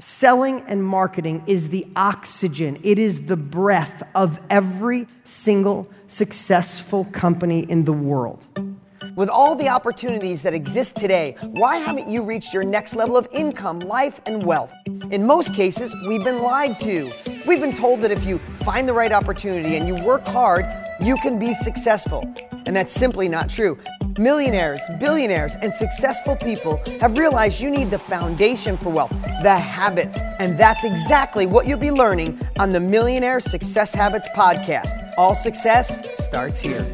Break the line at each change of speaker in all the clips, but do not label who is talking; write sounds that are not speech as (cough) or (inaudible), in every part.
Selling and marketing is the oxygen, it is the breath of every single successful company in the world.
With all the opportunities that exist today, why haven't you reached your next level of income, life, and wealth? In most cases, we've been lied to. We've been told that if you find the right opportunity and you work hard, you can be successful. And that's simply not true. Millionaires, billionaires, and successful people have realized you need the foundation for wealth, the habits. And that's exactly what you'll be learning on the Millionaire Success Habits podcast. All success starts here.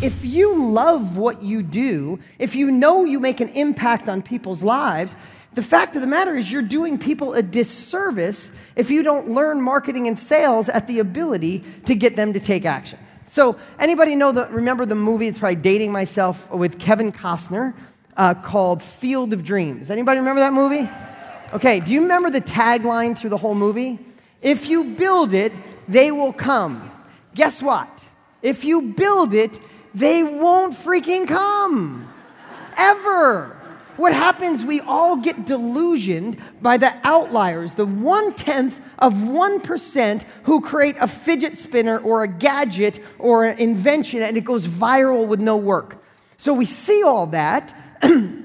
If you love what you do, if you know you make an impact on people's lives, the fact of the matter is you're doing people a disservice if you don't learn marketing and sales at the ability to get them to take action. So, anybody know the, remember the movie, it's probably dating myself, with Kevin Costner uh, called Field of Dreams? Anybody remember that movie? Okay, do you remember the tagline through the whole movie? If you build it, they will come. Guess what? If you build it, they won't freaking come. Ever. What happens, we all get delusioned by the outliers, the one tenth of 1% who create a fidget spinner or a gadget or an invention and it goes viral with no work. So we see all that. (clears throat)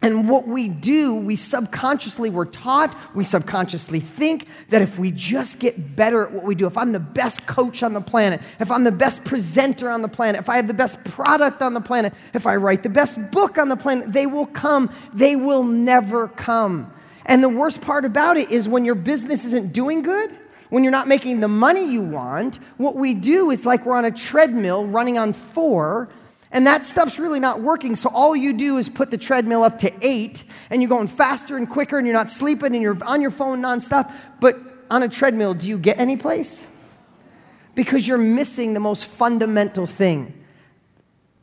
And what we do, we subconsciously were taught, we subconsciously think that if we just get better at what we do, if I'm the best coach on the planet, if I'm the best presenter on the planet, if I have the best product on the planet, if I write the best book on the planet, they will come. They will never come. And the worst part about it is when your business isn't doing good, when you're not making the money you want, what we do is like we're on a treadmill running on four and that stuff's really not working. So all you do is put the treadmill up to eight, and you're going faster and quicker, and you're not sleeping, and you're on your phone nonstop. But on a treadmill, do you get any place? Because you're missing the most fundamental thing.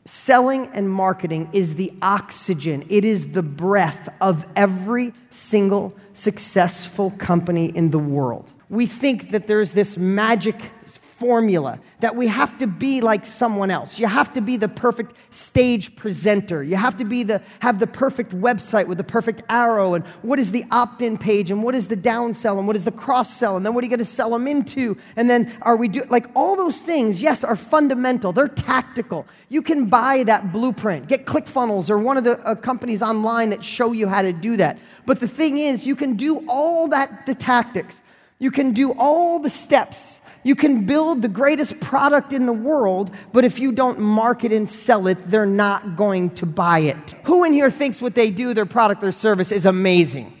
Selling and marketing is the oxygen, it is the breath of every single successful company in the world. We think that there's this magic formula that we have to be like someone else. You have to be the perfect stage presenter. You have to be the have the perfect website with the perfect arrow and what is the opt-in page and what is the downsell and what is the cross sell and then what are you going to sell them into and then are we do like all those things yes are fundamental. They're tactical. You can buy that blueprint. Get ClickFunnels or one of the uh, companies online that show you how to do that. But the thing is you can do all that the tactics. You can do all the steps you can build the greatest product in the world, but if you don't market and sell it, they're not going to buy it. Who in here thinks what they do, their product, their service is amazing?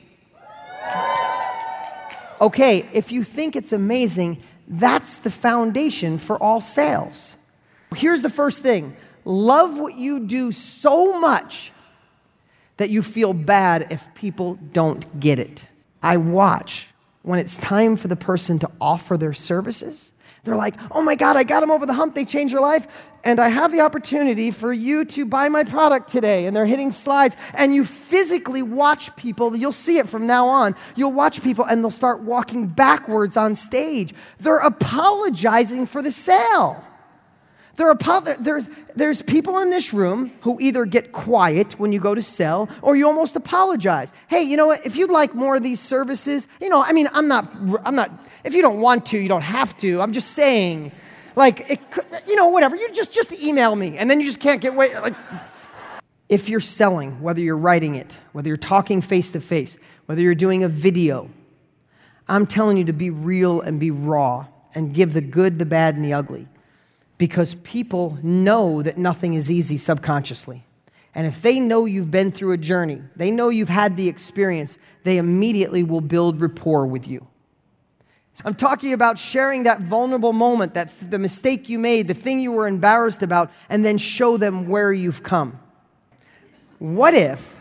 Okay, if you think it's amazing, that's the foundation for all sales. Here's the first thing love what you do so much that you feel bad if people don't get it. I watch when it's time for the person to offer their services, they're like, oh my God, I got them over the hump. They changed their life. And I have the opportunity for you to buy my product today. And they're hitting slides. And you physically watch people. You'll see it from now on. You'll watch people and they'll start walking backwards on stage. They're apologizing for the sale. There are, there's, there's people in this room who either get quiet when you go to sell or you almost apologize. Hey, you know what? If you'd like more of these services, you know, I mean, I'm not, I'm not, if you don't want to, you don't have to. I'm just saying, like, it, you know, whatever. You just, just email me and then you just can't get away. Like, if you're selling, whether you're writing it, whether you're talking face to face, whether you're doing a video, I'm telling you to be real and be raw and give the good, the bad, and the ugly because people know that nothing is easy subconsciously. And if they know you've been through a journey, they know you've had the experience, they immediately will build rapport with you. I'm talking about sharing that vulnerable moment, that the mistake you made, the thing you were embarrassed about, and then show them where you've come. What if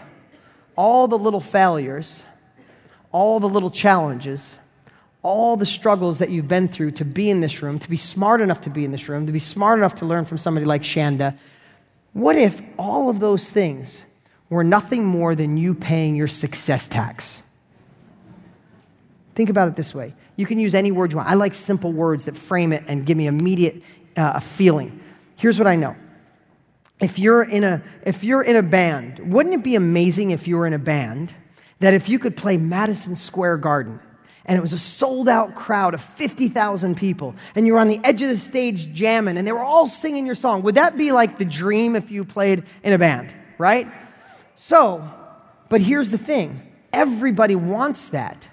all the little failures, all the little challenges, all the struggles that you've been through to be in this room, to be smart enough to be in this room, to be smart enough to learn from somebody like Shanda, what if all of those things were nothing more than you paying your success tax? Think about it this way. You can use any word you want. I like simple words that frame it and give me immediate uh, feeling. Here's what I know. If you're in a if you're in a band, wouldn't it be amazing if you were in a band that if you could play Madison Square Garden, and it was a sold out crowd of 50,000 people, and you were on the edge of the stage jamming, and they were all singing your song. Would that be like the dream if you played in a band, right? So, but here's the thing everybody wants that,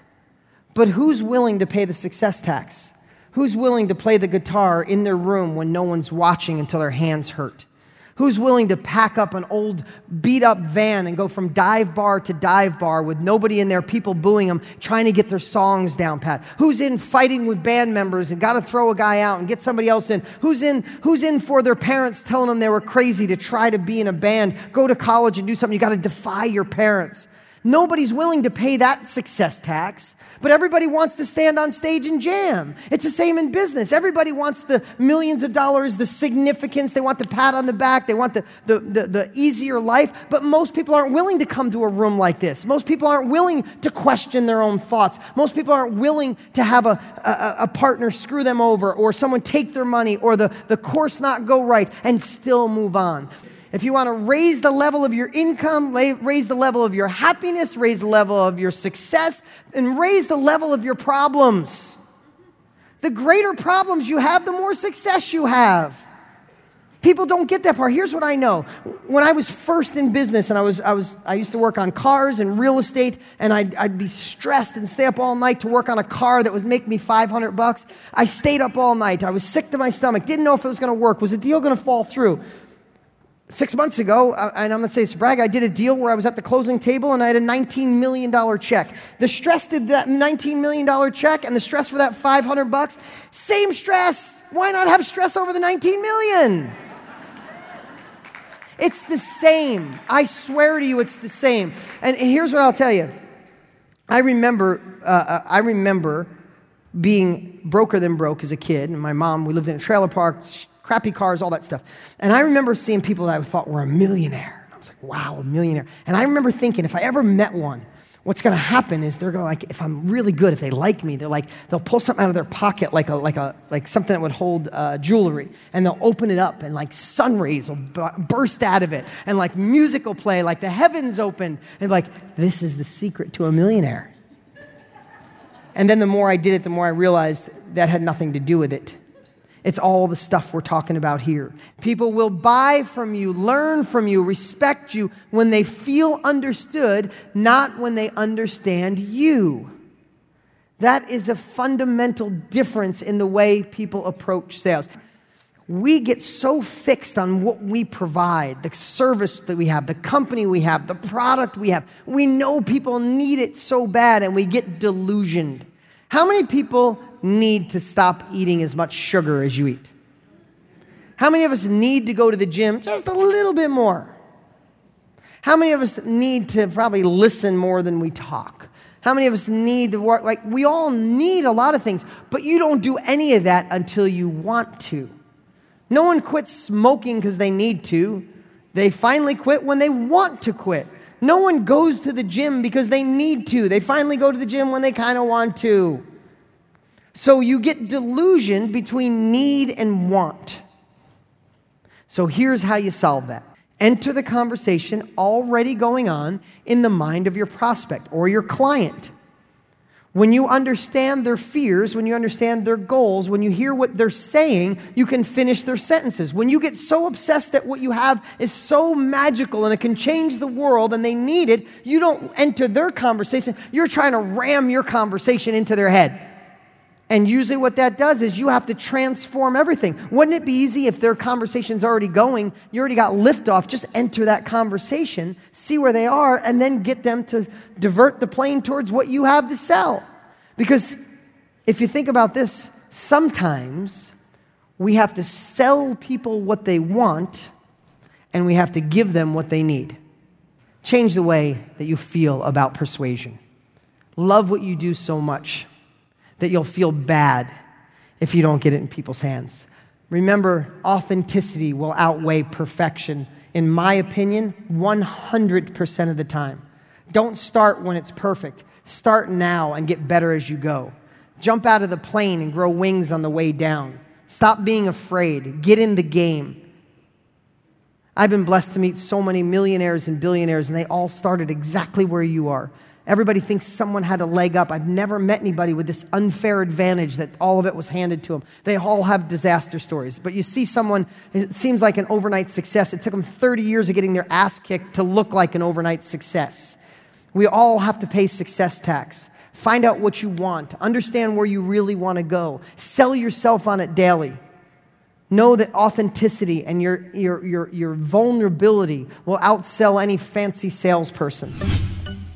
but who's willing to pay the success tax? Who's willing to play the guitar in their room when no one's watching until their hands hurt? Who's willing to pack up an old beat up van and go from dive bar to dive bar with nobody in there, people booing them, trying to get their songs down pat? Who's in fighting with band members and got to throw a guy out and get somebody else in? Who's in, who's in for their parents telling them they were crazy to try to be in a band, go to college and do something? You got to defy your parents. Nobody's willing to pay that success tax, but everybody wants to stand on stage and jam. It's the same in business. Everybody wants the millions of dollars, the significance. They want the pat on the back. They want the, the, the, the easier life. But most people aren't willing to come to a room like this. Most people aren't willing to question their own thoughts. Most people aren't willing to have a, a, a partner screw them over or someone take their money or the, the course not go right and still move on if you want to raise the level of your income, raise the level of your happiness, raise the level of your success, and raise the level of your problems. The greater problems you have, the more success you have. People don't get that part. Here's what I know. When I was first in business and I was, I was, I used to work on cars and real estate and I'd, I'd be stressed and stay up all night to work on a car that would make me 500 bucks. I stayed up all night. I was sick to my stomach. Didn't know if it was going to work. Was the deal going to fall through? Six months ago, uh, and I'm not saying it's brag, I did a deal where I was at the closing table and I had a $19 million check. The stress did that $19 million check and the stress for that 500 bucks, same stress. Why not have stress over the 19 million? It's the same. I swear to you, it's the same. And here's what I'll tell you. I remember, uh, uh I remember being broker than broke as a kid. And my mom, we lived in a trailer park crappy cars, all that stuff. And I remember seeing people that I thought were a millionaire. I was like, wow, a millionaire. And I remember thinking, if I ever met one, what's going to happen is they're going to like if i'm really good if they like me they're like they'll pull something out of their pocket like a like a like something that would hold uh, jewelry and they'll open it up and like sun rays will b- burst out of it and like music will play like the heavens open and like this is the secret to a millionaire and then the more i did it the more i realized that had nothing to do with it it's all the stuff we're talking about here. People will buy from you, learn from you, respect you when they feel understood, not when they understand you. That is a fundamental difference in the way people approach sales. We get so fixed on what we provide, the service that we have, the company we have, the product we have. We know people need it so bad and we get delusioned. How many people need to stop eating as much sugar as you eat? How many of us need to go to the gym just a little bit more? How many of us need to probably listen more than we talk? How many of us need to work? Like, we all need a lot of things, but you don't do any of that until you want to. No one quits smoking because they need to. They finally quit when they want to quit. No one goes to the gym because they need to. They finally go to the gym when they kind of want to. So you get delusion between need and want. So here's how you solve that enter the conversation already going on in the mind of your prospect or your client. When you understand their fears, when you understand their goals, when you hear what they're saying, you can finish their sentences. When you get so obsessed that what you have is so magical and it can change the world and they need it, you don't enter their conversation. You're trying to ram your conversation into their head. And usually, what that does is you have to transform everything. Wouldn't it be easy if their conversation's already going, you already got liftoff, just enter that conversation, see where they are, and then get them to divert the plane towards what you have to sell? Because if you think about this, sometimes we have to sell people what they want and we have to give them what they need. Change the way that you feel about persuasion. Love what you do so much that you'll feel bad if you don't get it in people's hands. Remember, authenticity will outweigh perfection, in my opinion, 100% of the time. Don't start when it's perfect. Start now and get better as you go. Jump out of the plane and grow wings on the way down. Stop being afraid. Get in the game. I've been blessed to meet so many millionaires and billionaires, and they all started exactly where you are Everybody thinks someone had a leg up. I've never met anybody with this unfair advantage that all of it was handed to them. They all have disaster stories. But you see someone, it seems like an overnight success. It took them 30 years of getting their ass kicked to look like an overnight success. We all have to pay success tax. Find out what you want. Understand where you really want to go. Sell yourself on it daily. Know that authenticity and your, your, your, your vulnerability will outsell any fancy salesperson.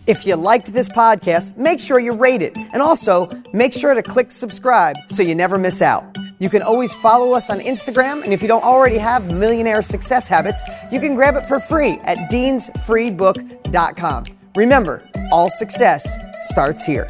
If you liked this podcast, make sure you rate it. And also, make sure to click subscribe so you never miss out. You can always follow us on Instagram, and if you don't already have Millionaire Success Habits, you can grab it for free at deansfreebook.com. Remember, all success starts here.